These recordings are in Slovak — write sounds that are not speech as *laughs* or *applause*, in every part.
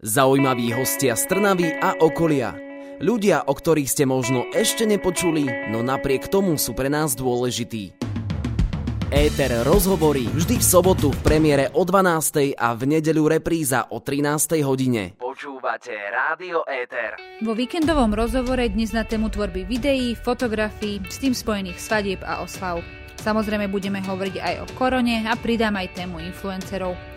Zaujímaví hostia z Trnavy a okolia. Ľudia, o ktorých ste možno ešte nepočuli, no napriek tomu sú pre nás dôležití. Éter rozhovorí vždy v sobotu v premiére o 12. a v nedeľu repríza o 13. hodine. Počúvate Rádio Éter. Vo víkendovom rozhovore dnes na tému tvorby videí, fotografií, s tým spojených svadieb a oslav. Samozrejme budeme hovoriť aj o korone a pridám aj tému influencerov.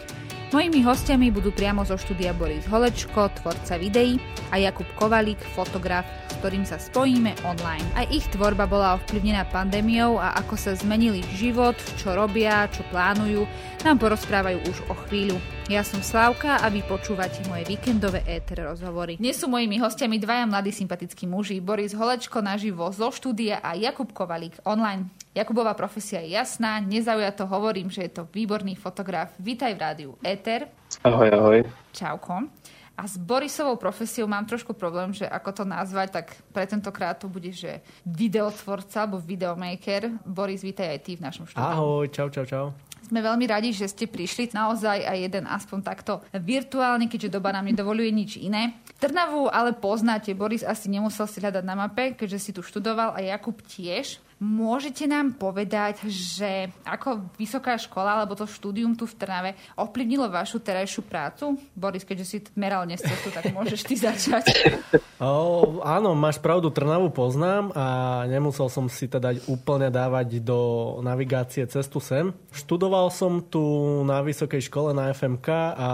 Mojimi hostiami budú priamo zo štúdia Boris Holečko, tvorca videí a Jakub Kovalík, fotograf, s ktorým sa spojíme online. Aj ich tvorba bola ovplyvnená pandémiou a ako sa zmenili život, čo robia, čo plánujú, nám porozprávajú už o chvíľu. Ja som Slávka a vy počúvate moje víkendové éter rozhovory. Dnes sú mojimi hostiami dvaja mladí sympatickí muži, Boris Holečko naživo zo štúdia a Jakub Kovalík online. Jakubová profesia je jasná, nezaujato hovorím, že je to výborný fotograf. Vítaj v rádiu Eter. Ahoj, ahoj. Čauko. A s Borisovou profesiou mám trošku problém, že ako to nazvať, tak pre tentokrát to bude, že videotvorca alebo videomaker. Boris, vítaj aj ty v našom štúdiu. Ahoj, čau, čau, čau. Sme veľmi radi, že ste prišli naozaj aj jeden aspoň takto virtuálny, keďže doba nám nedovoluje nič iné. Trnavu ale poznáte, Boris asi nemusel si hľadať na mape, keďže si tu študoval a Jakub tiež. Môžete nám povedať, že ako vysoká škola alebo to štúdium tu v Trnave ovplyvnilo vašu terajšiu prácu? Boris, keďže si meral dnes cestu, tak môžeš ty začať. *laughs* O, áno, máš pravdu, Trnavu poznám a nemusel som si teda úplne dávať do navigácie cestu sem. Študoval som tu na vysokej škole na FMK a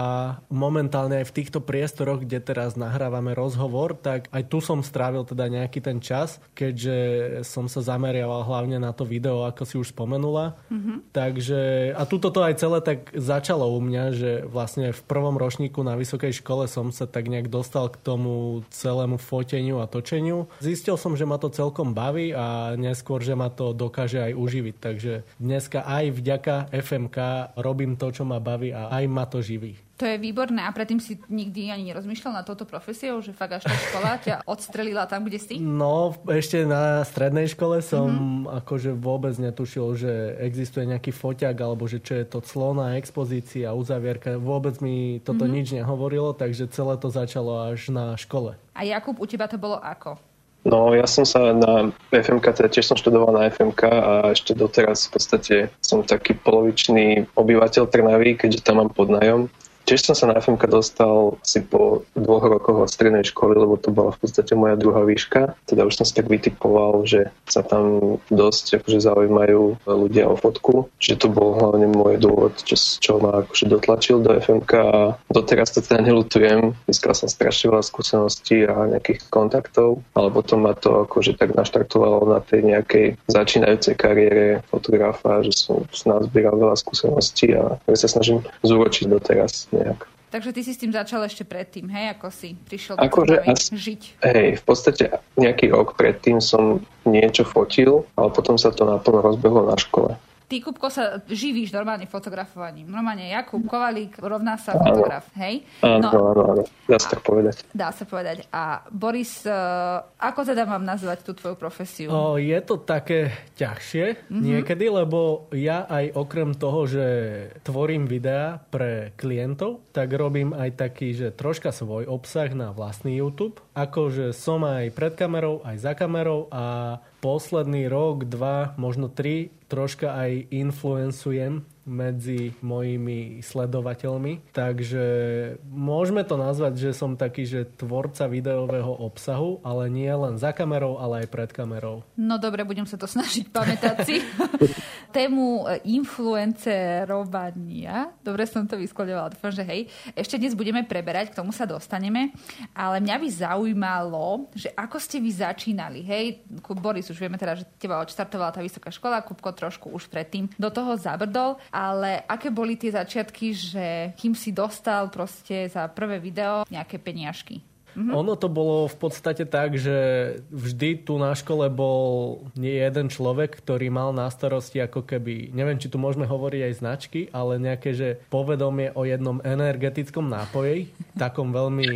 momentálne aj v týchto priestoroch, kde teraz nahrávame rozhovor, tak aj tu som strávil teda nejaký ten čas, keďže som sa zameriaval hlavne na to video, ako si už spomenula. Mm-hmm. Takže, a tuto to aj celé tak začalo u mňa, že vlastne v prvom ročníku na vysokej škole som sa tak nejak dostal k tomu celému foteniu a točeniu. Zistil som, že ma to celkom baví a neskôr, že ma to dokáže aj uživiť. Takže dneska aj vďaka FMK robím to, čo ma baví a aj ma to živí. To je výborné a predtým si nikdy ani nerozmýšľal na touto profesiou, že fakt až tá škola ťa odstrelila tam, kde si? No, ešte na strednej škole som mm-hmm. akože vôbec netušil, že existuje nejaký foťak alebo že čo je to clona, expozícia, uzavierka. Vôbec mi toto mm-hmm. nič nehovorilo, takže celé to začalo až na škole. A Jakub, u teba to bolo ako? No, ja som sa na FMK, teda tiež som študoval na FMK a ešte doteraz v podstate som taký polovičný obyvateľ Trnavy, keďže tam mám podnajom. Tiež som sa na FMK dostal asi po dvoch rokoch od strednej školy, lebo to bola v podstate moja druhá výška. Teda už som si tak vytipoval, že sa tam dosť akože zaujímajú ľudia o fotku. Čiže to bol hlavne môj dôvod, čo, čo ma akože dotlačil do FMK a doteraz to teda nelutujem. Získal som strašne veľa skúseností a nejakých kontaktov, ale potom ma to akože tak naštartovalo na tej nejakej začínajúcej kariére fotografa, že som nazbieral veľa skúseností a sa snažím zúročiť doteraz nejak. Takže ty si s tým začal ešte predtým, hej, ako si prišiel do akože žiť? Hej, v podstate nejaký rok predtým som niečo fotil, ale potom sa to naplno rozbehlo na škole. Ty, Kupko, sa živíš normálne fotografovaním. Normálne Jakub Kovalík rovná sa fotograf, hej? Áno, no, áno, áno. Dá sa tak povedať. Dá sa povedať. A Boris, uh, ako teda mám nazvať tú tvoju profesiu? O, je to také ťažšie mm-hmm. niekedy, lebo ja aj okrem toho, že tvorím videá pre klientov, tak robím aj taký, že troška svoj obsah na vlastný YouTube. Akože som aj pred kamerou, aj za kamerou a posledný rok, dva, možno tri troška aj influencujem medzi mojimi sledovateľmi. Takže môžeme to nazvať, že som taký, že tvorca videového obsahu, ale nie len za kamerou, ale aj pred kamerou. No dobre, budem sa to snažiť pamätať si. *laughs* Tému influencerovania, dobre som to vyskloňovala, dúfam, že hej, ešte dnes budeme preberať, k tomu sa dostaneme, ale mňa by zaujímalo, že ako ste vy začínali, hej, Boris, už vieme teda, že teba odštartovala tá vysoká škola, Kupko trošku už predtým do toho zabrdol ale aké boli tie začiatky, že kým si dostal proste za prvé video nejaké peniažky? Mm-hmm. Ono to bolo v podstate tak, že vždy tu na škole bol nie jeden človek, ktorý mal na starosti ako keby, neviem, či tu môžeme hovoriť aj značky, ale nejaké, že povedomie o jednom energetickom nápoji, takom veľmi,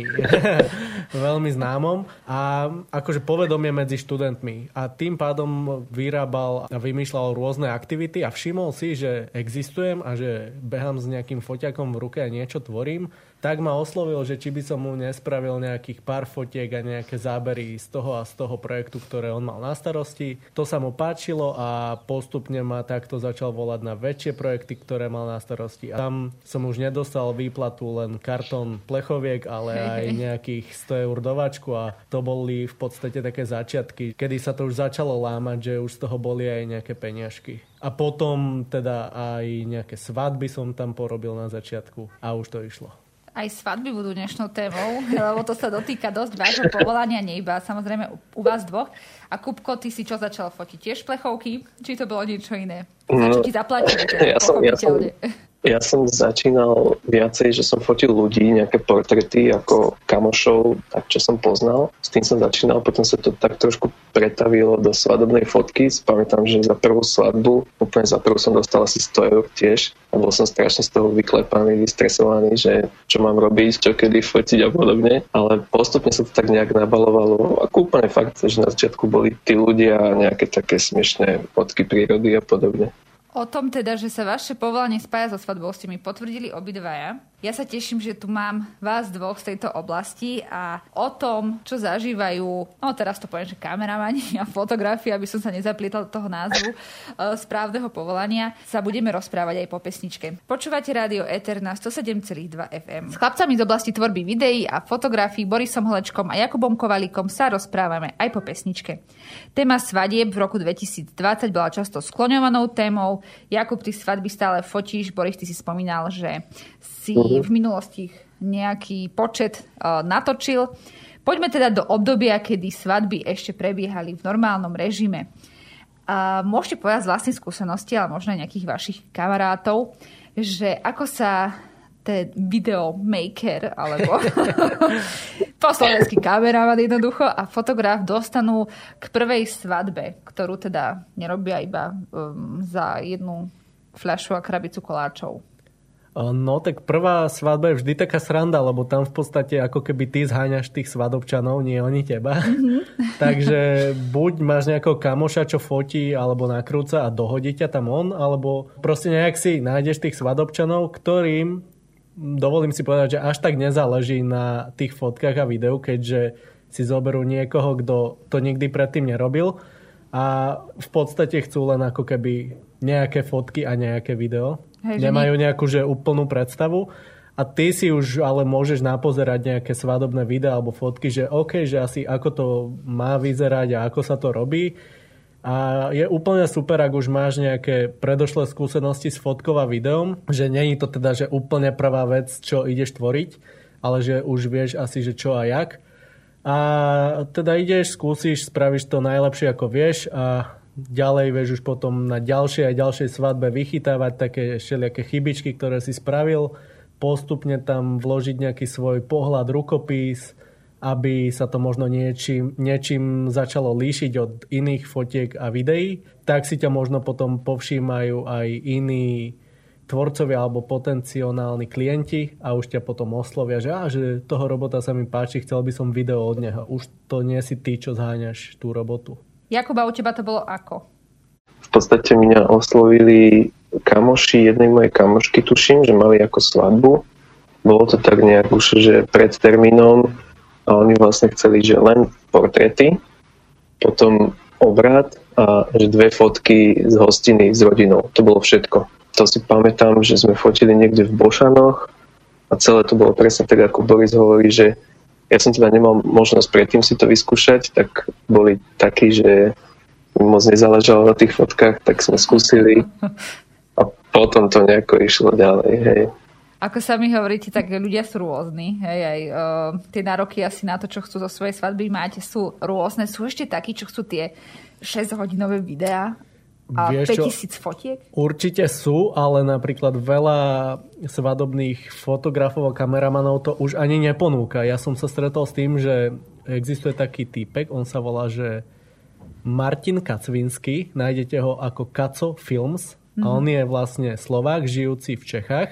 *laughs* veľmi známom a akože povedomie medzi študentmi. A tým pádom vyrábal a vymýšľal rôzne aktivity a všimol si, že existujem a že behám s nejakým foťakom v ruke a niečo tvorím tak ma oslovil, že či by som mu nespravil nejakých pár fotiek a nejaké zábery z toho a z toho projektu, ktoré on mal na starosti. To sa mu páčilo a postupne ma takto začal volať na väčšie projekty, ktoré mal na starosti. A tam som už nedostal výplatu len kartón plechoviek, ale *laughs* aj nejakých 100 eur dovačku a to boli v podstate také začiatky, kedy sa to už začalo lámať, že už z toho boli aj nejaké peniažky. A potom teda aj nejaké svadby som tam porobil na začiatku a už to išlo aj svadby budú dnešnou témou, *laughs* lebo to sa dotýka dosť vášho povolania, nie iba samozrejme u vás dvoch. A Kupko, ty si čo začal fotiť? Tiež plechovky? Či to bolo niečo iné? Za čo ti zaplatili? *laughs* ja, som, ja, som, ja som začínal viacej, že som fotil ľudí, nejaké portrety ako kamošov, tak čo som poznal. S tým som začínal, potom sa to tak trošku pretavilo do svadobnej fotky. Pamätám, že za prvú svadbu, úplne za prvú som dostal asi 100 eur tiež a bol som strašne z toho vyklepaný, vystresovaný, že čo mám robiť, čo kedy fotiť a podobne. Ale postupne sa to tak nejak nabalovalo. A úplne fakt, že na začiatku boli tí ľudia a nejaké také smiešné fotky prírody a podobne. O tom teda, že sa vaše povolanie spája so svadbou, ste mi potvrdili obidvaja. Ja sa teším, že tu mám vás dvoch z tejto oblasti a o tom, čo zažívajú, no teraz to poviem, že kameramani a fotografii, aby som sa nezaplietla do toho názvu e, správneho povolania, sa budeme rozprávať aj po pesničke. Počúvate rádio Eter na 107,2 FM. S chlapcami z oblasti tvorby videí a fotografií Borisom Holečkom a Jakubom Kovalíkom sa rozprávame aj po pesničke. Téma svadieb v roku 2020 bola často skloňovanou témou. Jakub, ty svadby stále fotíš. Boris, ty si spomínal, že si uh-huh. v minulosti nejaký počet uh, natočil. Poďme teda do obdobia, kedy svadby ešte prebiehali v normálnom režime. A môžete povedať z vlastnej skúsenosti, ale možno aj nejakých vašich kamarátov, že ako sa ten videomaker alebo *laughs* po slovensky kameraman jednoducho a fotograf dostanú k prvej svadbe, ktorú teda nerobia iba um, za jednu fľašu a krabicu koláčov. No tak prvá svadba je vždy taká sranda, lebo tam v podstate ako keby ty zháňaš tých svadobčanov, nie oni teba. Mm-hmm. *laughs* Takže buď máš nejakého kamoša, čo fotí alebo nakrúca a dohodí ťa tam on, alebo proste nejak si nájdeš tých svadobčanov, ktorým dovolím si povedať, že až tak nezáleží na tých fotkách a videu, keďže si zoberú niekoho, kto to nikdy predtým nerobil a v podstate chcú len ako keby nejaké fotky a nejaké video. Hej, Nemajú nejakú že úplnú predstavu a ty si už ale môžeš napozerať nejaké svadobné videá alebo fotky, že OK, že asi ako to má vyzerať a ako sa to robí a je úplne super, ak už máš nejaké predošlé skúsenosti s fotkou a videom, že není to teda, že úplne prvá vec, čo ideš tvoriť, ale že už vieš asi, že čo a jak. A teda ideš, skúsiš, spravíš to najlepšie ako vieš a ďalej vieš už potom na ďalšej a ďalšej svadbe vychytávať také všelijaké chybičky, ktoré si spravil, postupne tam vložiť nejaký svoj pohľad, rukopis, aby sa to možno niečím, niečím začalo líšiť od iných fotiek a videí, tak si ťa možno potom povšímajú aj iní tvorcovia alebo potenciálni klienti a už ťa potom oslovia, že, á, že toho robota sa mi páči, chcel by som video od neho. Už to nie si ty, čo zháňaš tú robotu. Jakuba, u teba to bolo ako? V podstate mňa oslovili kamoši jednej mojej kamošky, tuším, že mali ako svadbu. Bolo to tak nejak už, že pred termínom a oni vlastne chceli, že len portrety, potom obrad a že dve fotky z hostiny s rodinou. To bolo všetko. To si pamätám, že sme fotili niekde v Bošanoch a celé to bolo presne tak, ako Boris hovorí, že ja som teda nemal možnosť predtým si to vyskúšať, tak boli takí, že moc nezáležalo na tých fotkách, tak sme skúsili a potom to nejako išlo ďalej. Hej ako sa mi hovoríte, tak ľudia sú rôzni. Hej, aj uh, tie nároky asi na to, čo chcú zo svojej svadby mať, sú rôzne. Sú ešte takí, čo chcú tie 6-hodinové videá a Vieš 5000 fotiek? Určite sú, ale napríklad veľa svadobných fotografov a kameramanov to už ani neponúka. Ja som sa stretol s tým, že existuje taký typek, on sa volá, že Martin Kacvinsky, nájdete ho ako Kaco Films mm-hmm. a mhm. on je vlastne Slovák, žijúci v Čechách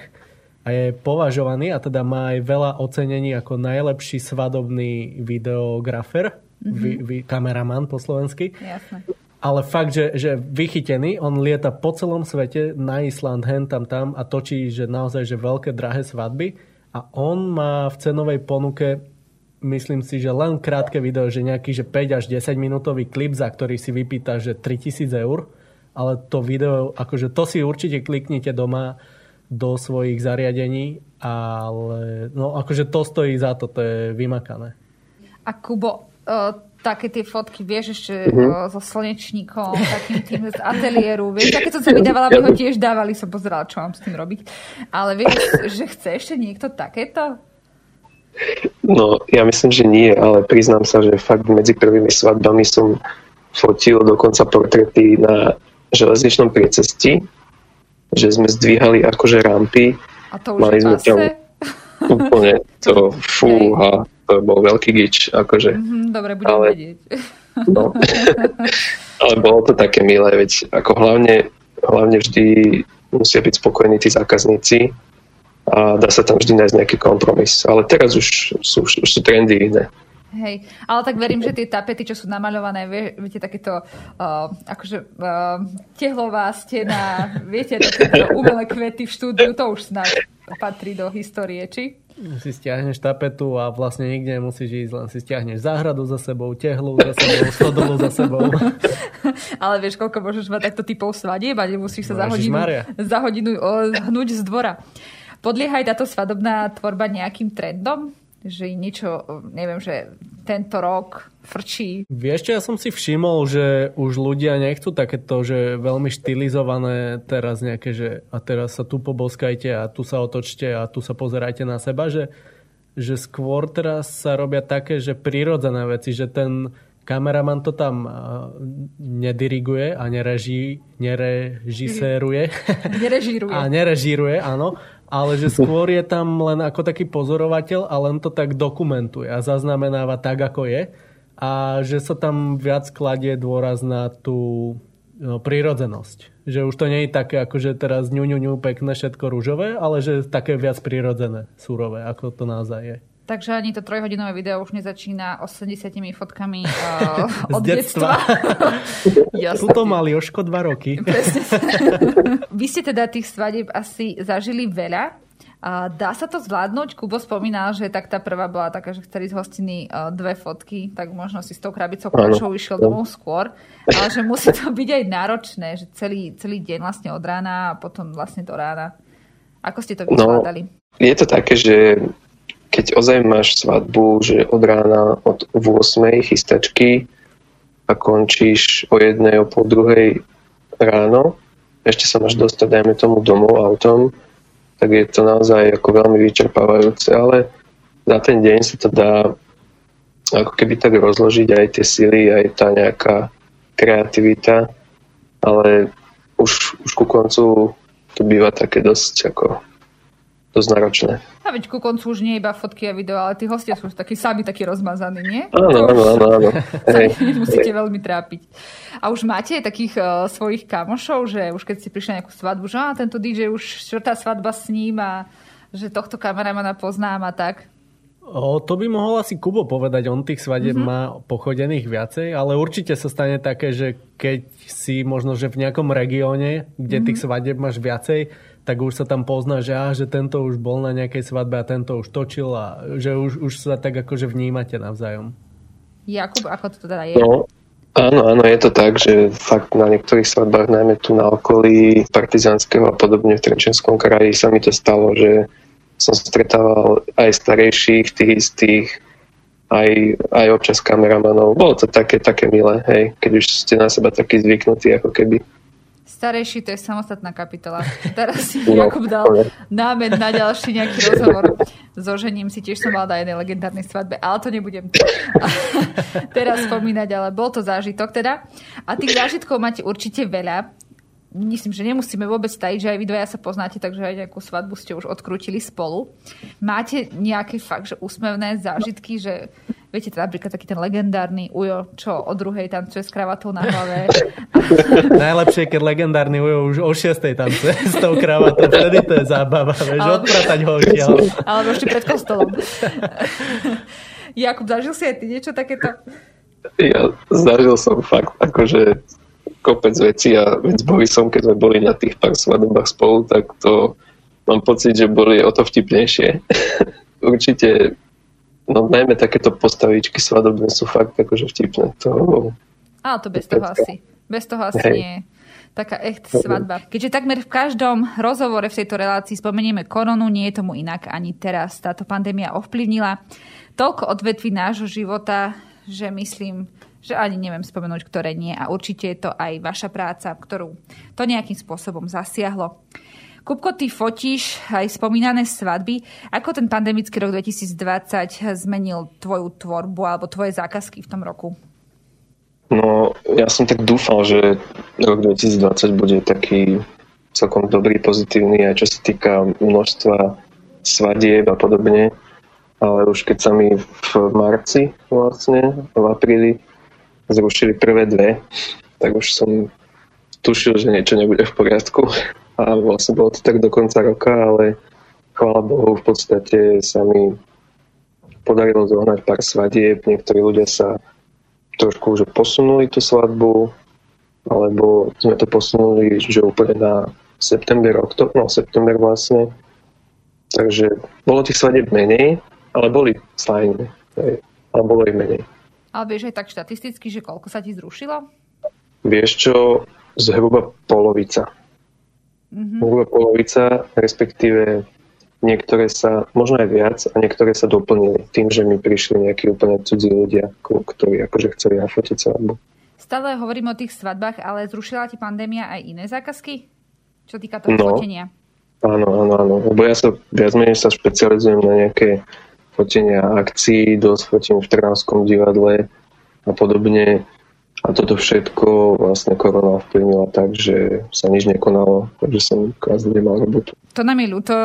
a je považovaný a teda má aj veľa ocenení ako najlepší svadobný videografer, mm-hmm. vy, vy, kameraman po slovensky. Jasne. Ale fakt, že, že vychytený, on lieta po celom svete, na Island, hen tam, tam a točí, že naozaj, že veľké, drahé svadby. a on má v cenovej ponuke myslím si, že len krátke video, že nejaký že 5 až 10 minútový klip, za ktorý si vypýta, že 3000 eur, ale to video, akože to si určite kliknite doma do svojich zariadení, ale no akože to stojí za to, to je vymakané. A Kubo, uh, také tie fotky, vieš, ešte uh-huh. so slnečníkom, takým tým z ateliéru, vieš, keď som sa vydávala, by ho tiež dávali, som pozerala, čo mám s tým robiť. Ale vieš, že chce ešte niekto takéto? No, ja myslím, že nie, ale priznám sa, že fakt medzi prvými svadbami som fotil dokonca portrety na železničnom priecesti, že sme zdvíhali akože rampy. A to už Mali sme tam úplne to *laughs* fúha, to bol veľký gič, akože. Mm-hmm, dobre, budem ale, vedieť. *laughs* No. ale bolo to také milé, veď ako hlavne, hlavne vždy musia byť spokojní tí zákazníci a dá sa tam vždy nájsť nejaký kompromis. Ale teraz už sú, už sú trendy iné. Hej, ale tak verím, že tie tapety, čo sú namaľované, viete, takéto uh, akože uh, tehlová stena, viete, takéto *laughs* umelé kvety v štúdiu, to už snáď patrí do histórie, či? Si stiahneš tapetu a vlastne nikde nemusíš ísť, len si stiahneš záhradu za sebou, tehlu za sebou, stodolu za sebou. *laughs* Ale vieš, koľko môžeš mať takto typov svadieb a nemusíš sa no, za hodinu, za hodinu hnúť z dvora. Podlieha aj táto svadobná tvorba nejakým trendom? Že niečo, neviem, že tento rok frčí. Vieš čo, ja som si všimol, že už ľudia nechcú takéto, že veľmi štilizované teraz nejaké, že a teraz sa tu poboskajte a tu sa otočte a tu sa pozerajte na seba, že, že skôr teraz sa robia také, že prirodzené veci, že ten kameraman to tam nediriguje a nereží, nerežiséruje. Nerežíruje. *laughs* a nerežíruje, áno ale že skôr je tam len ako taký pozorovateľ a len to tak dokumentuje a zaznamenáva tak, ako je a že sa tam viac kladie dôraz na tú no, prírodzenosť. Že už to nie je také, ako že teraz ňu, ňu, ňu, pekné, všetko rúžové, ale že také viac prírodzené, súrové, ako to naozaj je. Takže ani to trojhodinové video už nezačína 80 fotkami *laughs* uh, od detstva. detstva. *laughs* Tuto mali Joško dva roky. *laughs* Vy ste teda tých svadieb asi zažili veľa. A dá sa to zvládnuť? Kubo spomínal, že tak tá prvá bola taká, že chceli z hostiny uh, dve fotky, tak možno si s tou krabicou kočou išiel domov skôr. Ale že musí to byť aj náročné, že celý, celý deň vlastne od rána a potom vlastne do rána. Ako ste to vyskladali? No, je to také, že keď ozaj máš svadbu, že od rána od 8. chystačky a končíš o jednej, o pol druhej ráno, ešte sa máš dostať, dajme tomu, domov autom, tak je to naozaj ako veľmi vyčerpávajúce, ale za ten deň sa to dá ako keby tak rozložiť aj tie sily, aj tá nejaká kreativita, ale už, už ku koncu to býva také dosť ako dosť náročné. A veď ku koncu už nie iba fotky a video, ale tí hostia sú takí sami takí rozmazaní, nie? Áno, áno, áno, *laughs* áno. Nemusíte veľmi trápiť. A už máte takých uh, svojich kamošov, že už keď ste prišli na nejakú svadbu, že á, tento DJ už štvrtá svadba s ním a že tohto kameramana poznám a tak? O, to by mohol asi Kubo povedať, on tých svadieb mm-hmm. má pochodených viacej, ale určite sa stane také, že keď si možno, že v nejakom regióne, kde mm-hmm. tých svadieb máš viacej, tak už sa tam pozná, že, á, že tento už bol na nejakej svadbe a tento už točil a že už, už sa tak akože vnímate navzájom. Jakub, ako to teda je? No, áno, áno, je to tak, že fakt na niektorých svadbách, najmä tu na okolí Partizánskeho a podobne v Trenčenskom kraji sa mi to stalo, že som stretával aj starejších, tých istých, aj, aj občas kameramanov. Bolo to také, také milé, hej, keď už ste na seba takí zvyknutí, ako keby. Starejší, to je samostatná kapitola. Teraz si *laughs* no, Jakub dal námed na ďalší nejaký rozhovor. So žením si tiež som mala na jednej legendárnej svadbe, ale to nebudem *laughs* teraz spomínať, ale bol to zážitok teda. A tých zážitkov máte určite veľa myslím, že nemusíme vôbec tajiť, že aj vy dvaja sa poznáte, takže aj nejakú svadbu ste už odkrútili spolu. Máte nejaké fakt, že úsmevné zážitky, že viete, teda napríklad taký ten legendárny Ujo, čo o druhej tancuje s kravatou na hlave. *laughs* Najlepšie, keď legendárny Ujo už o šiestej tancuje s tou kravatou, vtedy to je zábava, vieš, Ale... odpratať ho odtiaľ. *laughs* Alebo ešte pred kostolom. *laughs* Jakub, zažil si aj ty niečo takéto? Ja zažil som fakt, akože kopec vecí a veď s Borisom, keď sme boli na tých pár svadobách spolu, tak to mám pocit, že boli o to vtipnejšie. *laughs* Určite, no najmä takéto postavičky svadobné sú fakt akože vtipné. To, Ale to bez toho asi. Bez toho asi Hej. nie taká echt svadba. Keďže takmer v každom rozhovore v tejto relácii spomenieme koronu, nie je tomu inak ani teraz. Táto pandémia ovplyvnila toľko odvetví nášho života, že myslím, že ani neviem spomenúť, ktoré nie. A určite je to aj vaša práca, ktorú to nejakým spôsobom zasiahlo. Kupko, ty fotíš aj spomínané svadby. Ako ten pandemický rok 2020 zmenil tvoju tvorbu alebo tvoje zákazky v tom roku? No, ja som tak dúfal, že rok 2020 bude taký celkom dobrý, pozitívny, aj čo sa týka množstva svadieb a podobne. Ale už keď sa mi v marci vlastne, v apríli zrušili prvé dve, tak už som tušil, že niečo nebude v poriadku a vlastne bolo to tak do konca roka, ale chvála Bohu v podstate sa mi podarilo zohnať pár svadieb, niektorí ľudia sa trošku že posunuli tú svadbu, alebo sme to posunuli že úplne na september, oktober, no september vlastne. Takže bolo tých svadieb menej, ale boli fajn, ale bolo ich menej. Ale vieš aj tak štatisticky, že koľko sa ti zrušilo? Vieš čo, zhruba polovica. Mm-hmm. Zhruba polovica, respektíve niektoré sa, možno aj viac, a niektoré sa doplnili tým, že mi prišli nejakí úplne cudzí ľudia, ktorí akože chceli nafotiť svadbu. Stále hovorím o tých svadbách, ale zrušila ti pandémia aj iné zákazky? Čo týka toho no, fotenia? Áno, áno, áno. Lebo ja sa viac menej sa špecializujem na nejaké fotenia akcií, dosť fotím v Trnavskom divadle a podobne. A toto všetko vlastne korona vplyvnila tak, že sa nič nekonalo, takže som kvázi nemal robotu. To nám je ľúto,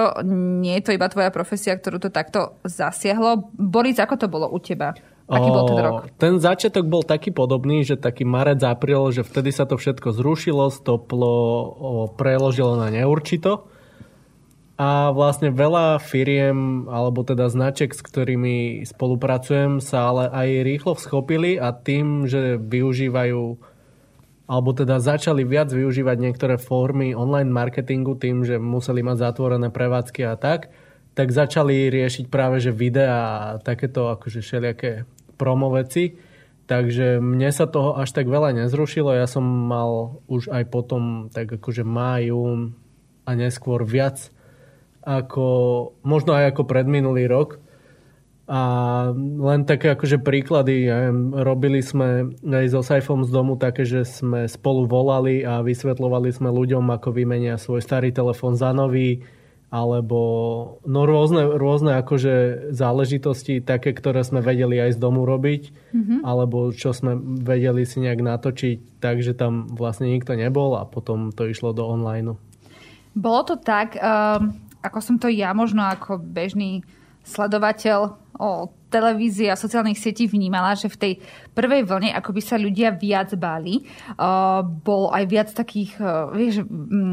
nie je to iba tvoja profesia, ktorú to takto zasiahlo. Boris, ako to bolo u teba? Aký bol ten rok? Ten začiatok bol taký podobný, že taký marec, apríl, že vtedy sa to všetko zrušilo, stoplo, preložilo na neurčito. A vlastne veľa firiem, alebo teda značek, s ktorými spolupracujem, sa ale aj rýchlo schopili a tým, že využívajú alebo teda začali viac využívať niektoré formy online marketingu tým, že museli mať zatvorené prevádzky a tak, tak začali riešiť práve že videá a takéto akože všelijaké promo veci. Takže mne sa toho až tak veľa nezrušilo. Ja som mal už aj potom tak akože máju a neskôr viac ako, možno aj ako predminulý rok. A len také akože príklady, ja viem, robili sme aj so Saifom z domu také, že sme spolu volali a vysvetlovali sme ľuďom, ako vymenia svoj starý telefón za nový, alebo no rôzne, rôzne akože záležitosti, také, ktoré sme vedeli aj z domu robiť, mm-hmm. alebo čo sme vedeli si nejak natočiť, takže tam vlastne nikto nebol a potom to išlo do online. Bolo to tak, um ako som to ja možno ako bežný sledovateľ o televízii a sociálnych sietí vnímala, že v tej prvej vlne ako by sa ľudia viac báli. Uh, bol aj viac takých, uh, vieš,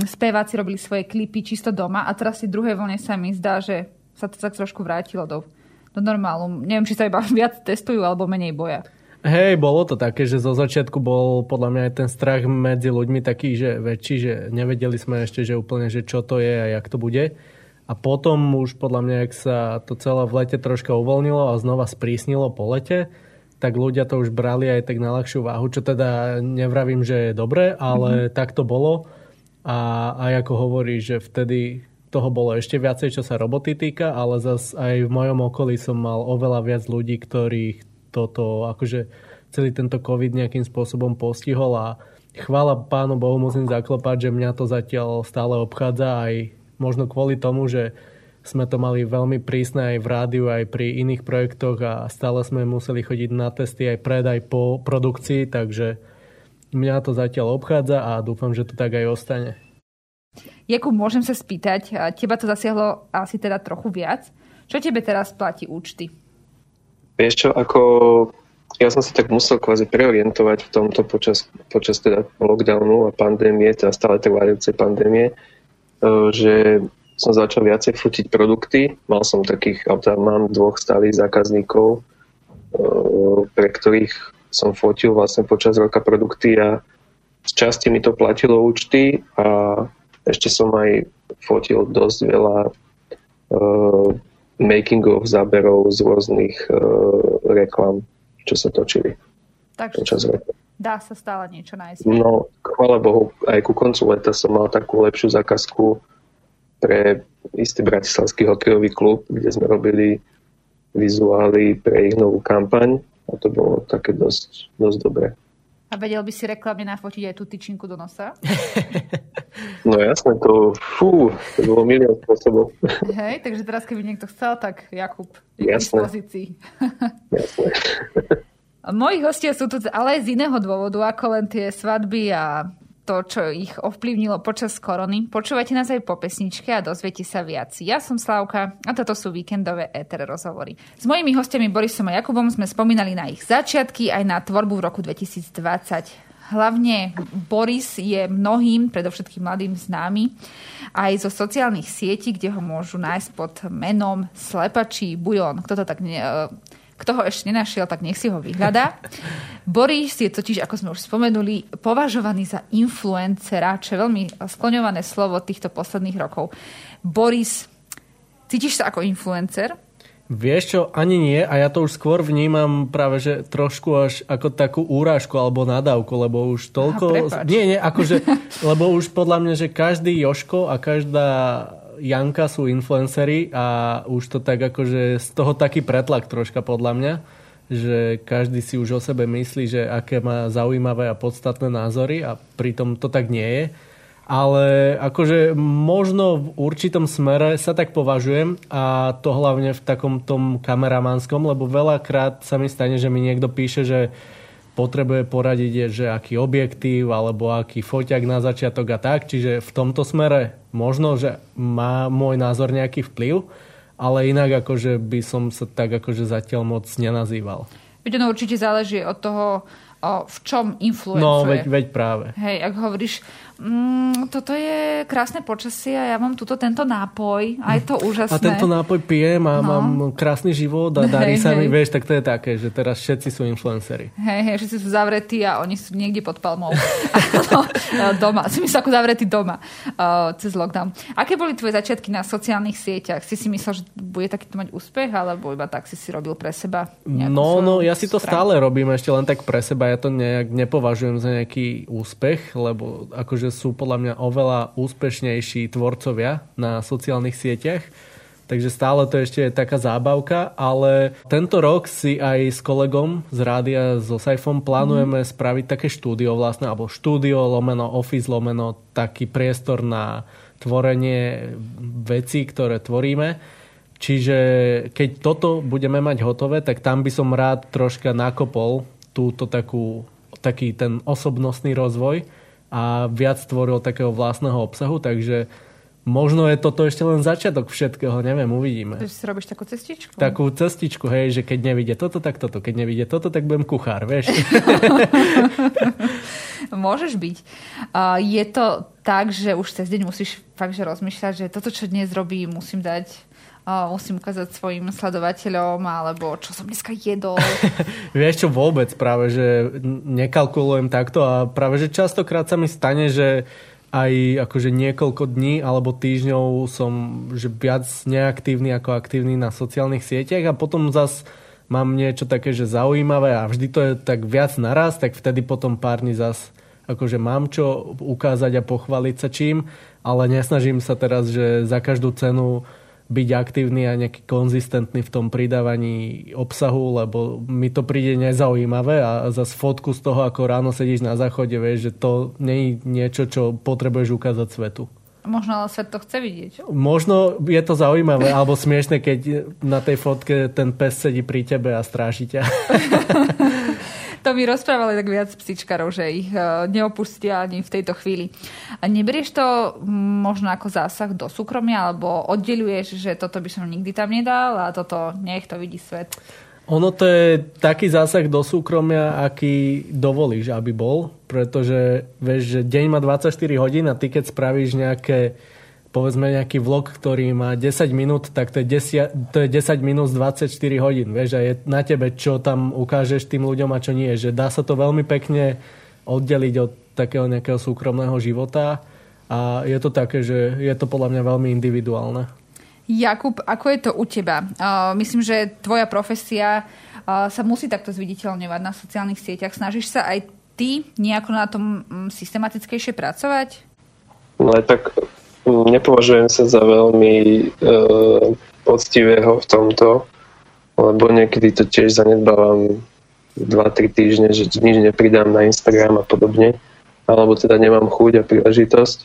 speváci robili svoje klipy čisto doma a teraz v druhej vlne sa mi zdá, že sa to tak trošku vrátilo do, do normálu. Neviem, či sa iba *laughs* viac testujú alebo menej boja. Hej, bolo to také, že zo začiatku bol podľa mňa aj ten strach medzi ľuďmi taký, že väčší, že nevedeli sme ešte, že úplne, že čo to je a jak to bude. A potom už podľa mňa, ak sa to celé v lete troška uvoľnilo a znova sprísnilo po lete, tak ľudia to už brali aj tak na ľahšiu váhu, čo teda nevravím, že je dobré, ale mm-hmm. tak to bolo. A aj ako hovorí, že vtedy toho bolo ešte viacej, čo sa roboty týka, ale zas aj v mojom okolí som mal oveľa viac ľudí, ktorých toto, akože celý tento COVID nejakým spôsobom postihol a chvála pánu Bohu musím zaklopať, že mňa to zatiaľ stále obchádza aj možno kvôli tomu, že sme to mali veľmi prísne aj v rádiu, aj pri iných projektoch a stále sme museli chodiť na testy aj pred, aj po produkcii, takže mňa to zatiaľ obchádza a dúfam, že to tak aj ostane. Jakub, môžem sa spýtať, teba to zasiahlo asi teda trochu viac. Čo tebe teraz platí účty? Vieš čo, ako ja som sa tak musel kvázi preorientovať v tomto počas, počas teda lockdownu a pandémie, teda stále trvajúcej pandémie, že som začal viacej fotiť produkty. Mal som takých, teda mám dvoch stálych zákazníkov, e, pre ktorých som fotil vlastne počas roka produkty a z časti mi to platilo účty a ešte som aj fotil dosť veľa uh, making-of záberov z rôznych uh, reklam, čo sa točili. Takže dá sa stále niečo nájsť. No, chvála Bohu, aj ku koncu leta som mal takú lepšiu zákazku pre istý bratislavský hokejový klub, kde sme robili vizuály pre ich novú kampaň a to bolo také dosť, dosť dobré. A vedel by si reklamne nafotiť aj tú tyčinku do nosa? No jasné, to, fú, to bolo milión spôsobov. Hej, takže teraz keby niekto chcel, tak Jakub je k dispozícii. Jasné. *laughs* Moji hostia sú tu ale aj z iného dôvodu, ako len tie svadby a to, čo ich ovplyvnilo počas korony. Počúvajte nás aj po pesničke a dozviete sa viac. Ja som Slavka a toto sú víkendové ETR rozhovory. S mojimi hostiami Borisom a Jakubom sme spomínali na ich začiatky aj na tvorbu v roku 2020. Hlavne Boris je mnohým, predovšetkým mladým známy, aj zo sociálnych sietí, kde ho môžu nájsť pod menom Slepačí Bujon. Kto to tak ne, kto ho ešte nenašiel, tak nech si ho vyhľadá. Boris je totiž, ako sme už spomenuli, považovaný za influencera, čo je veľmi skloňované slovo týchto posledných rokov. Boris, cítiš sa ako influencer? Vieš čo, ani nie a ja to už skôr vnímam práve, že trošku až ako takú úrážku alebo nadávku, lebo už toľko... Aha, nie, nie, akože, lebo už podľa mňa, že každý Joško a každá Janka sú influencery a už to tak akože z toho taký pretlak troška podľa mňa, že každý si už o sebe myslí, že aké má zaujímavé a podstatné názory a pritom to tak nie je. Ale akože možno v určitom smere sa tak považujem a to hlavne v takom tom kameramanskom, lebo veľakrát sa mi stane, že mi niekto píše, že potrebuje poradiť, že aký objektív alebo aký foťak na začiatok a tak. Čiže v tomto smere možno, že má môj názor nejaký vplyv, ale inak akože by som sa tak akože zatiaľ moc nenazýval. Veď ono určite záleží od toho, v čom influencuje. No, veď, veď práve. Hej, ak hovoríš, mm, toto je krásne počasie a ja mám tuto tento nápoj a je to úžasné. A tento nápoj pijem a no. mám krásny život a darí hej, sa mi, vieš, tak to je také, že teraz všetci sú influenceri. Hej, hej, všetci sú zavretí a oni sú niekde pod palmou. *laughs* doma, si myslel ako zavretí doma uh, cez lockdown. Aké boli tvoje začiatky na sociálnych sieťach? Si si myslel, že bude takýto mať úspech, alebo iba tak si si robil pre seba? No, no, ja si to stále robím ešte len tak pre seba. Ja to nejak nepovažujem za nejaký úspech, lebo akože že sú podľa mňa oveľa úspešnejší tvorcovia na sociálnych sieťach. Takže stále to ešte je taká zábavka, ale tento rok si aj s kolegom z rádia so Saifom plánujeme mm. spraviť také štúdio vlastne, alebo štúdio lomeno, office lomeno, taký priestor na tvorenie vecí, ktoré tvoríme. Čiže keď toto budeme mať hotové, tak tam by som rád troška nakopol túto takú, taký ten osobnostný rozvoj a viac tvoril takého vlastného obsahu, takže možno je toto ešte len začiatok všetkého, neviem, uvidíme. Takže si robíš takú cestičku? Takú cestičku, hej, že keď nevidie toto, tak toto, keď nevidie toto, tak budem kuchár, vieš. *laughs* Môžeš byť. Je to tak, že už cez deň musíš fakt, že rozmýšľať, že toto, čo dnes robím, musím dať musím ukázať svojim sledovateľom, alebo čo som dneska jedol. *laughs* Vieš čo vôbec práve, že nekalkulujem takto a práve, že častokrát sa mi stane, že aj akože niekoľko dní alebo týždňov som že viac neaktívny ako aktívny na sociálnych sieťach a potom zas mám niečo také, že zaujímavé a vždy to je tak viac naraz, tak vtedy potom pár dní zas akože mám čo ukázať a pochváliť sa čím, ale nesnažím sa teraz, že za každú cenu byť aktívny a nejaký konzistentný v tom pridávaní obsahu, lebo mi to príde nezaujímavé a za fotku z toho, ako ráno sedíš na záchode, vieš, že to nie je niečo, čo potrebuješ ukázať svetu. Možno ale svet to chce vidieť. Možno je to zaujímavé alebo smiešne, keď na tej fotke ten pes sedí pri tebe a stráži ťa. *laughs* to mi rozprávali tak viac psičkarov, že ich e, neopustia ani v tejto chvíli. A neberieš to možno ako zásah do súkromia, alebo oddeluješ, že toto by som nikdy tam nedal a toto nech to vidí svet? Ono to je taký zásah do súkromia, aký dovolíš, aby bol, pretože vieš, že deň má 24 hodín a ty keď spravíš nejaké povedzme nejaký vlog, ktorý má 10 minút, tak to je 10, to je 10 minút 24 hodín. Vieš, a je na tebe, čo tam ukážeš tým ľuďom a čo nie. Že dá sa to veľmi pekne oddeliť od takého nejakého súkromného života a je to také, že je to podľa mňa veľmi individuálne. Jakub, ako je to u teba? Uh, myslím, že tvoja profesia uh, sa musí takto zviditeľňovať na sociálnych sieťach. Snažíš sa aj ty nejako na tom um, systematickejšie pracovať? No tak nepovažujem sa za veľmi uh, poctivého v tomto, lebo niekedy to tiež zanedbávam 2-3 týždne, že nič nepridám na Instagram a podobne, alebo teda nemám chuť a príležitosť.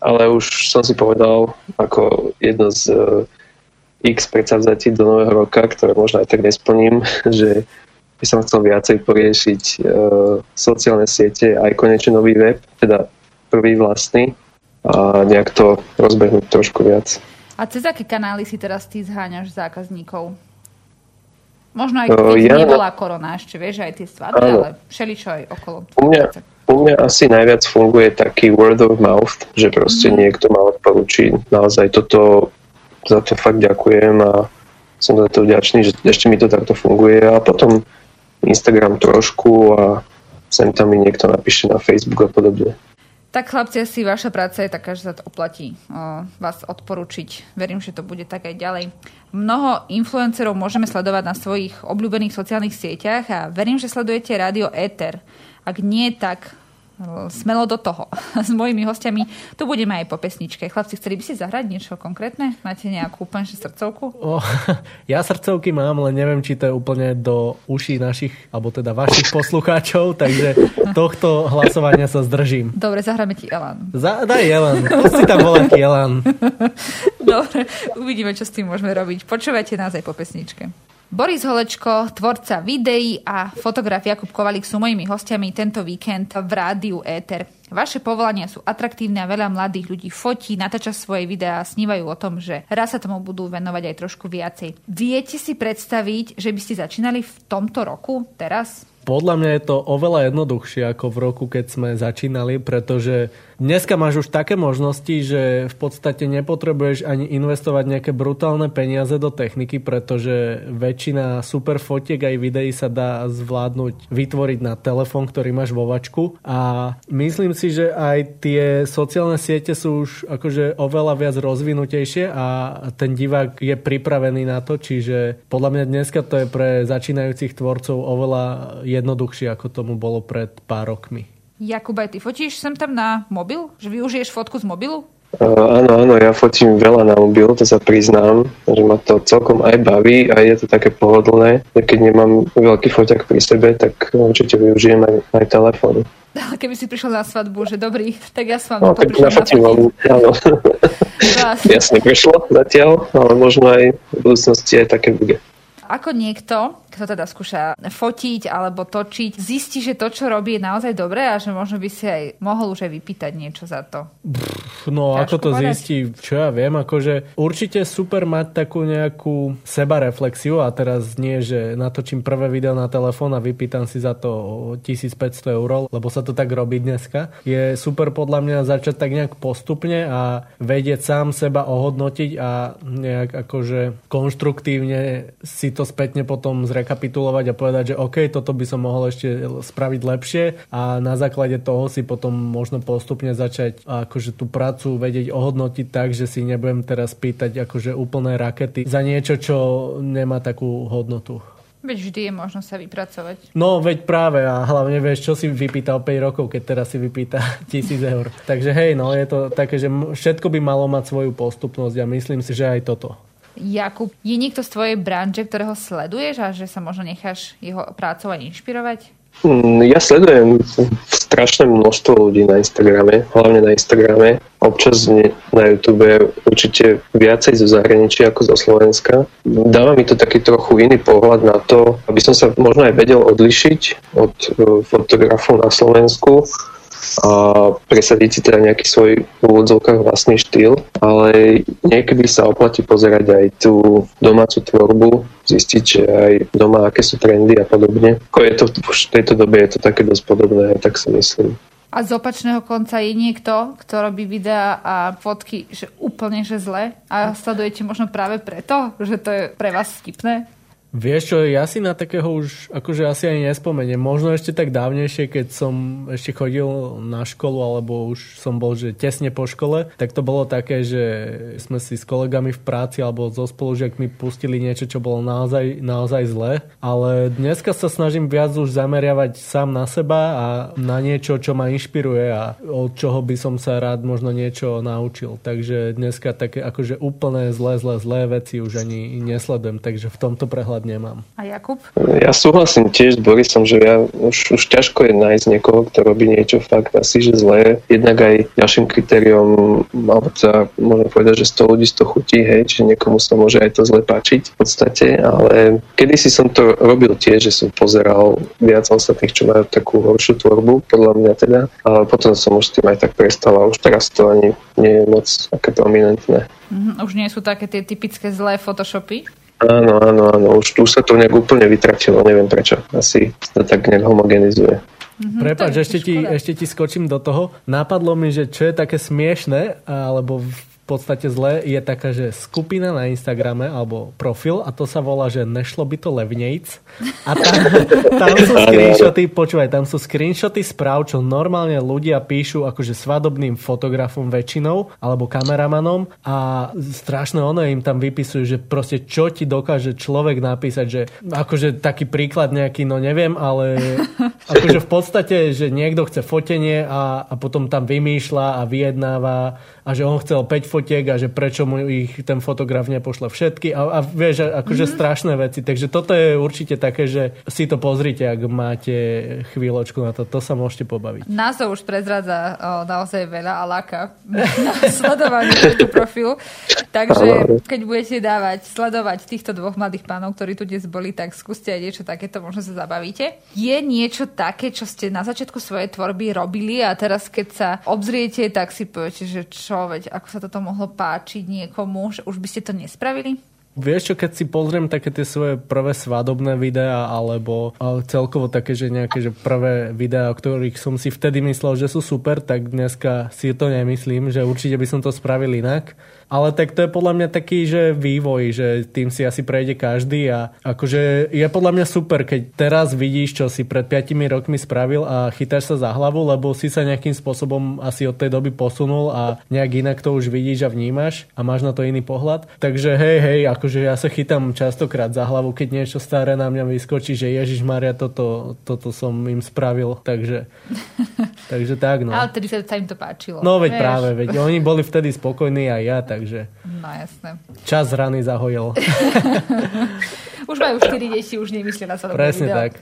Ale už som si povedal, ako jedno z uh, x predsavzatí do nového roka, ktoré možno aj tak nesplním, *laughs* že by som chcel viacej poriešiť uh, sociálne siete, aj konečne nový web, teda prvý vlastný a nejak to rozbehnúť trošku viac. A cez aké kanály si teraz ty zháňaš zákazníkov? Možno aj keď uh, ja, nebola korona ešte, vieš, aj tie svadby, ale všeličo aj okolo. U mňa, u mňa asi najviac funguje taký word of mouth, že proste mm. niekto ma odporúči. Naozaj toto, za to fakt ďakujem a som za to vďačný, že ešte mi to takto funguje. A potom Instagram trošku a sem tam mi niekto napíše na Facebook a podobne. Tak chlapci, asi vaša práca je taká, že sa to oplatí o, vás odporučiť. Verím, že to bude tak aj ďalej. Mnoho influencerov môžeme sledovať na svojich obľúbených sociálnych sieťach a verím, že sledujete rádio Ether. Ak nie, tak smelo do toho. *laughs* S mojimi hostiami tu budeme aj po pesničke. Chlapci, chceli by si zahrať niečo konkrétne? Máte nejakú úplne srdcovku? O, *laughs* ja srdcovky mám, len neviem, či to je úplne do uší našich, alebo teda vašich *laughs* poslucháčov, takže tohto hlasovania sa zdržím. Dobre, zahráme ti Elan. Za, daj Elan, si tam voláky Elan. Dobre, uvidíme, čo s tým môžeme robiť. Počúvajte nás aj po pesničke. Boris Holečko, tvorca videí a fotograf Jakub Kovalík sú mojimi hostiami tento víkend v rádiu Éter. Vaše povolania sú atraktívne a veľa mladých ľudí fotí, natáča svoje videá a snívajú o tom, že raz sa tomu budú venovať aj trošku viacej. Viete si predstaviť, že by ste začínali v tomto roku, teraz? Podľa mňa je to oveľa jednoduchšie ako v roku, keď sme začínali, pretože dneska máš už také možnosti, že v podstate nepotrebuješ ani investovať nejaké brutálne peniaze do techniky, pretože väčšina super fotiek aj videí sa dá zvládnuť, vytvoriť na telefón, ktorý máš vo vačku. A myslím si, že aj tie sociálne siete sú už akože oveľa viac rozvinutejšie a ten divák je pripravený na to, čiže podľa mňa dneska to je pre začínajúcich tvorcov oveľa jednoduchšie, ako tomu bolo pred pár rokmi. Jakub, aj ty fotíš sem tam na mobil? Že využiješ fotku z mobilu? Uh, áno, áno, ja fotím veľa na mobil, to sa priznám, že ma to celkom aj baví a je to také pohodlné. Keď nemám veľký foťak pri sebe, tak určite využijem aj, aj telefón. Keby si prišiel na svadbu, že dobrý, tak ja s vami no, to prišiel na áno. Jasne, prišlo zatiaľ, ale možno aj v budúcnosti aj také bude. Ako niekto, kto teda skúša fotiť alebo točiť, zistí, že to, čo robí, je naozaj dobré a že možno by si aj mohol už aj vypýtať niečo za to? No, Ťažko ako to povedať? zistí, čo ja viem, akože určite super mať takú nejakú sebareflexiu a teraz nie, že natočím prvé video na telefón a vypýtam si za to 1500 eur, lebo sa to tak robí dneska. Je super podľa mňa začať tak nejak postupne a vedieť sám seba ohodnotiť a nejak akože konštruktívne si to spätne potom zrekapitulovať a povedať, že OK, toto by som mohol ešte spraviť lepšie a na základe toho si potom možno postupne začať akože tú prácu vedieť ohodnotiť tak, že si nebudem teraz pýtať akože úplné rakety za niečo, čo nemá takú hodnotu. Veď vždy je možno sa vypracovať. No, veď práve a hlavne vieš, čo si vypýtal 5 rokov, keď teraz si vypýta *laughs* 1000 eur. Takže hej, no, je to také, že všetko by malo mať svoju postupnosť a myslím si, že aj toto. Jakub, je niekto z tvojej branže, ktorého sleduješ a že sa možno necháš jeho prácou aj inšpirovať? Mm, ja sledujem strašné množstvo ľudí na Instagrame, hlavne na Instagrame. Občas na YouTube určite viacej zo zahraničia ako zo Slovenska. Dáva mi to taký trochu iný pohľad na to, aby som sa možno aj vedel odlišiť od e, fotografov na Slovensku a presadiť si teda nejaký svoj v úvodzovkách vlastný štýl, ale niekedy sa oplatí pozerať aj tú domácu tvorbu, zistiť, že aj doma aké sú trendy a podobne. Ako je to v tejto dobe je to také dosť podobné, tak si myslím. A z opačného konca je niekto, kto robí videá a fotky že úplne že zle a sledujete možno práve preto, že to je pre vás vtipné? Vieš čo, ja si na takého už akože asi ani nespomeniem. Možno ešte tak dávnejšie, keď som ešte chodil na školu, alebo už som bol že tesne po škole, tak to bolo také, že sme si s kolegami v práci alebo so spolužiakmi pustili niečo, čo bolo naozaj, naozaj zlé. Ale dneska sa snažím viac už zameriavať sám na seba a na niečo, čo ma inšpiruje a od čoho by som sa rád možno niečo naučil. Takže dneska také akože úplne zlé, zlé, zlé veci už ani nesledujem. Takže v tomto prehľad pohľad nemám. A Jakub? Ja súhlasím tiež s Borisom, že ja už, už ťažko je nájsť niekoho, kto robí niečo fakt asi, že zlé. Jednak aj ďalším kritériom, alebo teda môžem povedať, že 100 ľudí 100 chutí, hej, čiže niekomu sa môže aj to zle páčiť v podstate, ale kedysi som to robil tiež, že som pozeral viac ostatných, čo majú takú horšiu tvorbu, podľa mňa teda, ale potom som už s tým aj tak prestal a už teraz to ani nie je moc také dominantné. Mm, už nie sú také tie typické zlé photoshopy? Áno, áno, áno. Už tu sa to nejak úplne vytratilo, neviem prečo. Asi sa tak nejak homogenizuje. Mm-hmm, Prepač, ešte ti, ešte ti skočím do toho. Napadlo mi, že čo je také smiešné, alebo podstate zlé je taká, že skupina na Instagrame alebo profil a to sa volá, že nešlo by to levnejc. A tam, tam sú screenshoty, počúvaj, tam sú screenshoty správ, čo normálne ľudia píšu akože svadobným fotografom väčšinou alebo kameramanom a strašné ono im tam vypisujú, že proste čo ti dokáže človek napísať, že akože taký príklad nejaký, no neviem, ale *laughs* akože v podstate, že niekto chce fotenie a, a potom tam vymýšľa a vyjednáva a že on chcel 5 fotiek a že prečo mu ich ten fotograf nepošle všetky a, a vieš, akože mm-hmm. strašné veci. Takže toto je určite také, že si to pozrite, ak máte chvíľočku na to. To sa môžete pobaviť. Nás to už prezradza o, naozaj veľa a láka na sledovanie tohto profilu. Takže keď budete dávať, sledovať týchto dvoch mladých pánov, ktorí tu dnes boli, tak skúste aj niečo takéto, možno sa zabavíte. Je niečo také, čo ste na začiatku svojej tvorby robili a teraz keď sa obzriete, tak si poviete, že čo veď ako sa toto mohlo páčiť niekomu, že už by ste to nespravili? Vieš čo, keď si pozriem také tie svoje prvé svadobné videá alebo celkovo také, že nejaké že prvé videá, o ktorých som si vtedy myslel, že sú super, tak dneska si to nemyslím, že určite by som to spravil inak ale tak to je podľa mňa taký, že vývoj, že tým si asi prejde každý a akože je podľa mňa super, keď teraz vidíš, čo si pred 5 rokmi spravil a chytáš sa za hlavu, lebo si sa nejakým spôsobom asi od tej doby posunul a nejak inak to už vidíš a vnímaš a máš na to iný pohľad. Takže hej, hej, akože ja sa chytám častokrát za hlavu, keď niečo staré na mňa vyskočí, že Ježiš Maria, toto, toto som im spravil, takže, *laughs* takže tak no. Ale tedy sa im to páčilo. No veď vieš. práve, veď oni boli vtedy spokojní aj ja, tak takže no, jasné. čas rany zahojil. *laughs* už majú 4 deti, už nemyslia na sa Presne video. tak.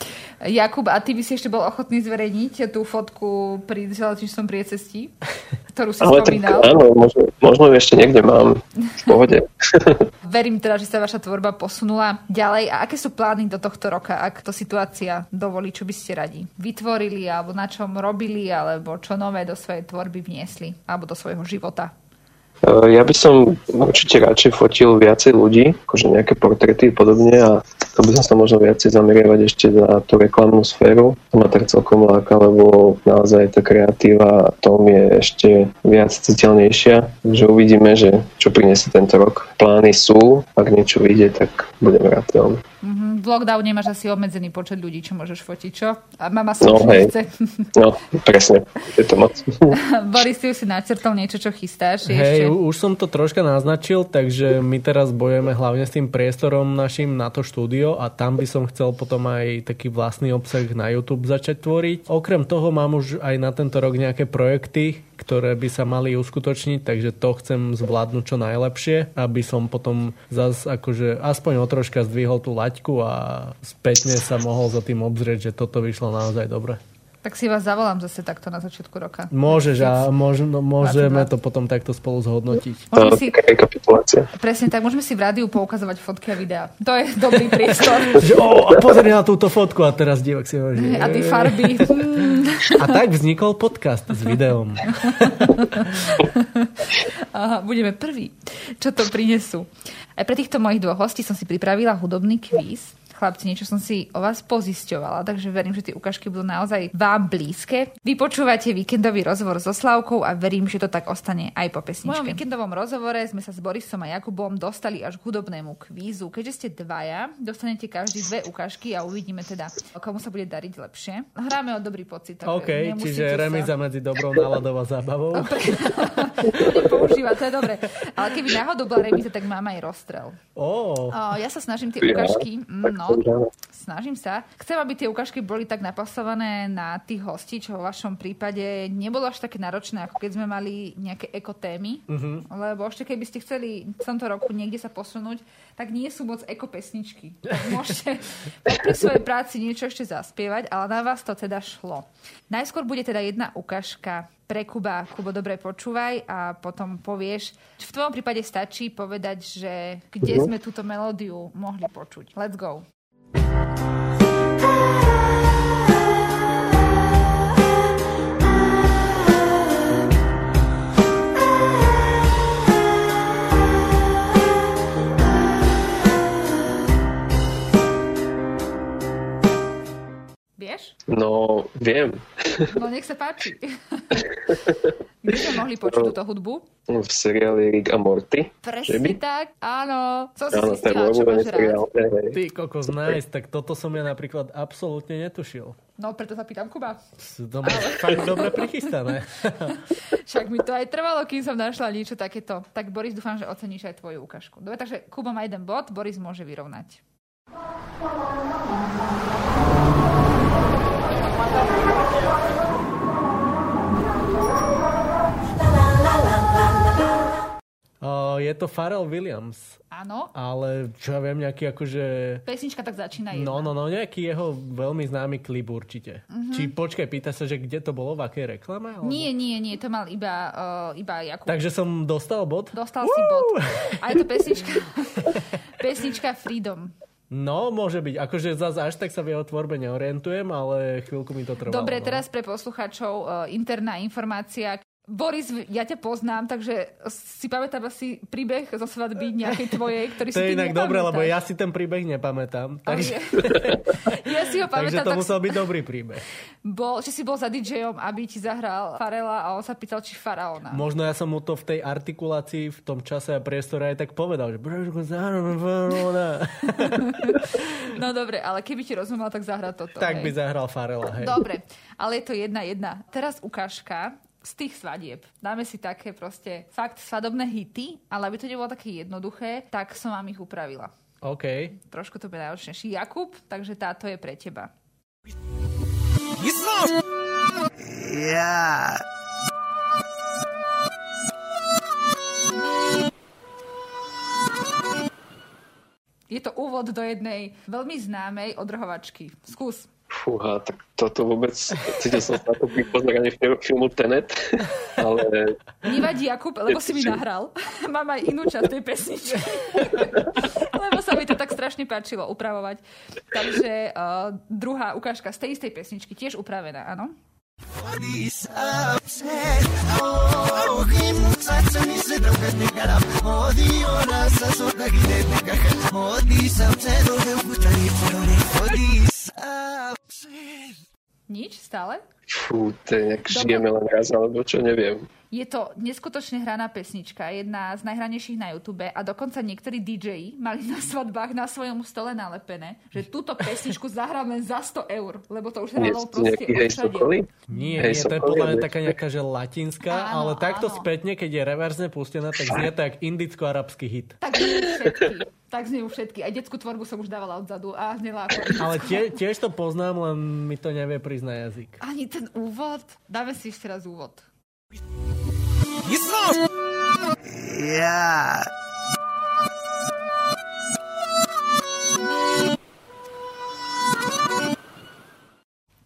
Jakub, a ty by si ešte bol ochotný zverejniť tú fotku pri železničnom priecestí, ktorú si Ale spomínal? Tak, áno, možno, možno ešte niekde mám v pohode. *laughs* Verím teda, že sa vaša tvorba posunula ďalej. A aké sú plány do tohto roka, ak to situácia dovolí, čo by ste radi vytvorili, alebo na čom robili, alebo čo nové do svojej tvorby vniesli, alebo do svojho života? Eh, ja by som určite radšej fotil viacej ľudí, akože nejaké portréty a podobne a to by som sa možno viacej zameriavať ešte na tú reklamnú sféru. To ma tak celkom láka, lebo naozaj tá kreatíva tom je ešte viac citeľnejšia. Takže uvidíme, že čo priniesie tento rok. Plány sú, ak niečo vyjde, tak budem rád veľmi. Mm-hmm. V lockdowne máš asi obmedzený počet ľudí, čo môžeš fotiť, čo? A mama sa no, hej. nechce. No, presne. Je to moc. *laughs* Boris, ty už si načrtol niečo, čo chystáš? Hej, ešte... už som to troška naznačil, takže my teraz bojujeme hlavne s tým priestorom našim na to štúdio a tam by som chcel potom aj taký vlastný obsah na YouTube začať tvoriť. Okrem toho mám už aj na tento rok nejaké projekty, ktoré by sa mali uskutočniť, takže to chcem zvládnuť čo najlepšie, aby som potom zase akože aspoň o troška zdvihol tú laťku a spätne sa mohol za tým obzrieť, že toto vyšlo naozaj dobre. Tak si vás zavolám zase takto na začiatku roka. Môžeš a môž, no, môžeme to potom takto spolu zhodnotiť. Môžeme si, presne tak, môžeme si v rádiu poukazovať fotky a videá. To je dobrý priestor. *laughs* o, pozri na túto fotku a teraz divák si hovorí. A ty farby. a tak vznikol podcast s videom. *laughs* Aha, budeme prví. Čo to prinesú? Aj pre týchto mojich dvoch hostí som si pripravila hudobný kvíz Chlapci, niečo som si o vás pozisťovala, takže verím, že tie ukážky budú naozaj vám blízke. Vy počúvate víkendový rozhovor so Slavkou a verím, že to tak ostane aj po pesničke. V mojom víkendovom rozhovore sme sa s Borisom a Jakubom dostali až k hudobnému kvízu. Keďže ste dvaja, dostanete každý dve ukážky a uvidíme teda, komu sa bude dariť lepšie. Hráme o dobrý pocit. OK, čiže remiza sa... medzi dobrou náladou a zábavou. *laughs* používať, to je dobre. Ale keby náhodou bola remiza, tak mám aj rozstrel. Oh. O, ja sa snažím tie ukážky, mm, snažím sa. Chcem, aby tie ukážky boli tak napasované na tých hostí, čo vo vašom prípade nebolo až také náročné, ako keď sme mali nejaké ekotémy. Uh-huh. Lebo ešte keby ste chceli v tomto roku niekde sa posunúť, tak nie sú moc ekopesničky. Tak môžete *laughs* pri svojej práci niečo ešte zaspievať, ale na vás to teda šlo. Najskôr bude teda jedna ukážka pre Kuba. Kubo, dobre počúvaj a potom povieš. V tvojom prípade stačí povedať, že kde uh-huh. sme túto melódiu mohli počuť. Let's go. I Vieš? No, viem. No nech sa páči. *laughs* Kde sme mohli počuť túto hudbu? V seriáli Rick a Morty. Presne tak, áno. Co si áno, si stihla, čo máš seriál. rád. Ty kokos, nice, tak toto som ja napríklad absolútne netušil. No, preto sa pýtam Kuba. To máš Ale... fakt dobre prichystané. *laughs* Však mi to aj trvalo, kým som našla niečo takéto. Tak Boris, dúfam, že oceníš aj tvoju ukážku. Dobre, takže Kuba má jeden bod, Boris môže vyrovnať. Uh, je to Pharrell Williams. Áno. Ale čo ja viem, nejaký akože... Pesnička tak začína jedna. No, no, no, nejaký jeho veľmi známy klip určite. Uh-huh. Či počkaj, pýta sa, že kde to bolo, v akej reklame? Alebo... Nie, nie, nie, to mal iba, uh, iba Jakub. Takže som dostal bod? Dostal Woo! si bod. A je to pesnička, *laughs* pesnička Freedom. No, môže byť. Akože zase až tak sa v jeho tvorbe neorientujem, ale chvíľku mi to trvalo. Dobre, no. teraz pre poslucháčov uh, interná informácia. Boris, ja ťa poznám, takže si pamätám asi príbeh zo svadby nejakej tvojej, ktorý to si je inak dobre, lebo ja si ten príbeh nepamätám. Takže... *laughs* ja si ho pamätám. Takže to musel byť dobrý príbeh. Bol, že si bol za DJom, aby ti zahral Farela a on sa pýtal, či Faraona. Možno ja som mu to v tej artikulácii v tom čase a priestore aj tak povedal, že Faraona. *laughs* no dobre, ale keby ti rozumel, tak zahra toto. Tak hej. by zahral Farela, hej. Dobre, ale je to jedna jedna. Teraz ukážka z tých svadieb. Dáme si také proste fakt svadobné hity, ale aby to nebolo také jednoduché, tak som vám ich upravila. OK. Trošku to bude náročnejší. Jakub, takže táto je pre teba. Je to úvod do jednej veľmi známej odrhovačky. Skús. Fúha, tak toto vôbec, cítil som sa ako pri pozeraní filmu Tenet, ale... Nevadí, Jakub, lebo si mi nahral. Mám aj inú časť tej pesničky. lebo sa mi to tak strašne páčilo upravovať. Takže uh, druhá ukážka z tej istej pesničky, tiež upravená, áno? Nič stále? Fú, to je nejak žijeme len raz, alebo čo, neviem. Je to neskutočne hraná pesnička, jedna z najhranejších na YouTube a dokonca niektorí DJ mali na svadbách na svojom stole nalepené, že túto pesničku zahráme za 100 eur, lebo to už hralo proste všade. Nie, nie, to je podľa mňa taká nejaká, že latinská, áno, ale takto áno. spätne, keď je reverzne pustená, tak znie to jak indicko-arabský hit. Tak všetky. Tak znie všetky. Aj detskú tvorbu som už dávala odzadu a znela ako *clears throat* Ale tie, tiež to poznám, len mi to nevie prísť na jazyk. Ani ten úvod? Dáme si ešte raz úvod. Yeah.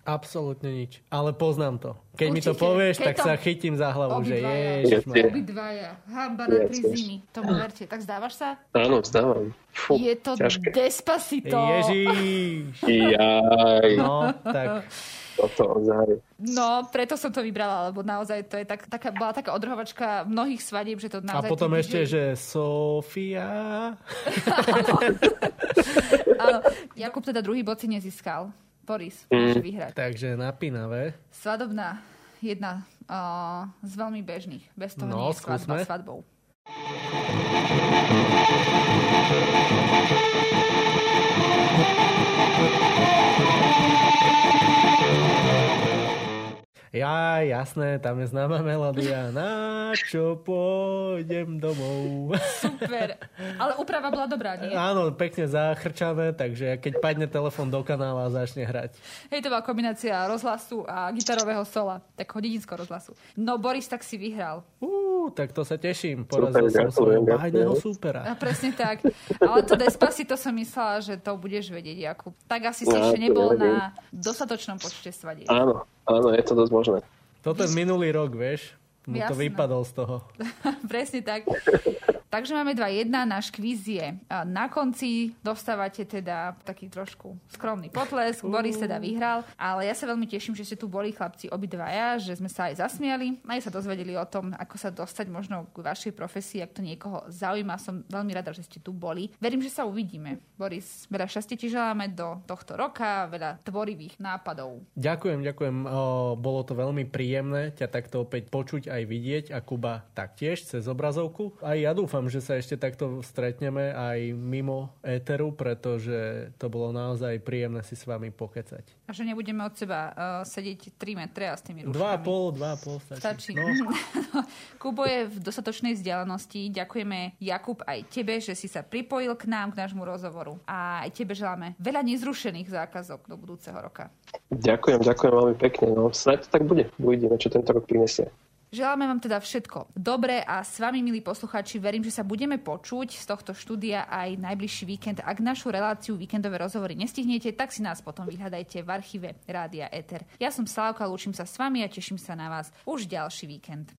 Absolútne nič. Ale poznám to. Keď Určite. mi to povieš, Keď tak to... sa chytím za hlavu, že ježiš. Obidvaja. Hamba na tri zimy. Tomu verte. Tak zdávaš sa? Áno, zdávam. Fú, je to ťažké. Despacito. Ježiš. Jaj. No, tak. toto ozaj. No, preto som to vybrala, lebo naozaj to je tak, taká, bola taká odrhovačka mnohých svadieb, že to naozaj... A potom ešte, DJ... že Sofia... *laughs* Jakub teda druhý bod si nezískal. Boris, môžeš vyhrať. Takže napínavé. Svadobná jedna uh, z veľmi bežných. Bez toho No, nie je svadba skúsme. svadbou. Ja, jasné, tam je známa melódia. *laughs* Na čo pôjdem domov. Super. Ale úprava bola dobrá, nie? Áno, pekne zachrčané, takže keď padne telefon do kanála a začne hrať. Hej, to bola kombinácia rozhlasu a gitarového sola. Tak dedinského rozhlasu. No, Boris tak si vyhral. Uú, tak to sa teším. Porazil Super, som svojho bájneho súpera. A presne tak. Ale to Despacito som myslela, že to budeš vedieť, Jakub. Tak asi si No, ešte nebol neviem. na dostatočnom počte svadieb. Áno, áno, je to dosť možné. Toto je minulý rok, vieš. Mu to vypadol z toho. *laughs* Presne tak. *laughs* Takže máme 2-1, náš kvíz je na konci, dostávate teda taký trošku skromný potlesk, Boris teda vyhral, ale ja sa veľmi teším, že ste tu boli chlapci obidvaja, že sme sa aj zasmiali, aj sa dozvedeli o tom, ako sa dostať možno k vašej profesii, ak to niekoho zaujíma, som veľmi rada, že ste tu boli. Verím, že sa uvidíme. Boris, veľa šťastia ti želáme do tohto roka, veľa tvorivých nápadov. Ďakujem, ďakujem. O, bolo to veľmi príjemné ťa takto opäť počuť aj vidieť a Kuba taktiež cez obrazovku. A ja dúfam, že sa ešte takto stretneme aj mimo éteru, pretože to bolo naozaj príjemné si s vami pokecať. A že nebudeme od seba uh, sedieť 3 metre a s tými ruškami. Dva a pol, dva a pol stačí. Stačí. No, *laughs* Kubo je v dostatočnej vzdialenosti. Ďakujeme Jakub aj tebe, že si sa pripojil k nám, k nášmu rozhovoru. A aj tebe želáme veľa nezrušených zákazok do budúceho roka. Ďakujem, ďakujem veľmi pekne. No, snáď to tak bude. Uvidíme, čo tento rok prinesie. Želáme vám teda všetko dobré a s vami, milí poslucháči, verím, že sa budeme počuť z tohto štúdia aj najbližší víkend. Ak našu reláciu víkendové rozhovory nestihnete, tak si nás potom vyhľadajte v archíve Rádia Eter. Ja som Slávka, lúčim sa s vami a teším sa na vás už ďalší víkend.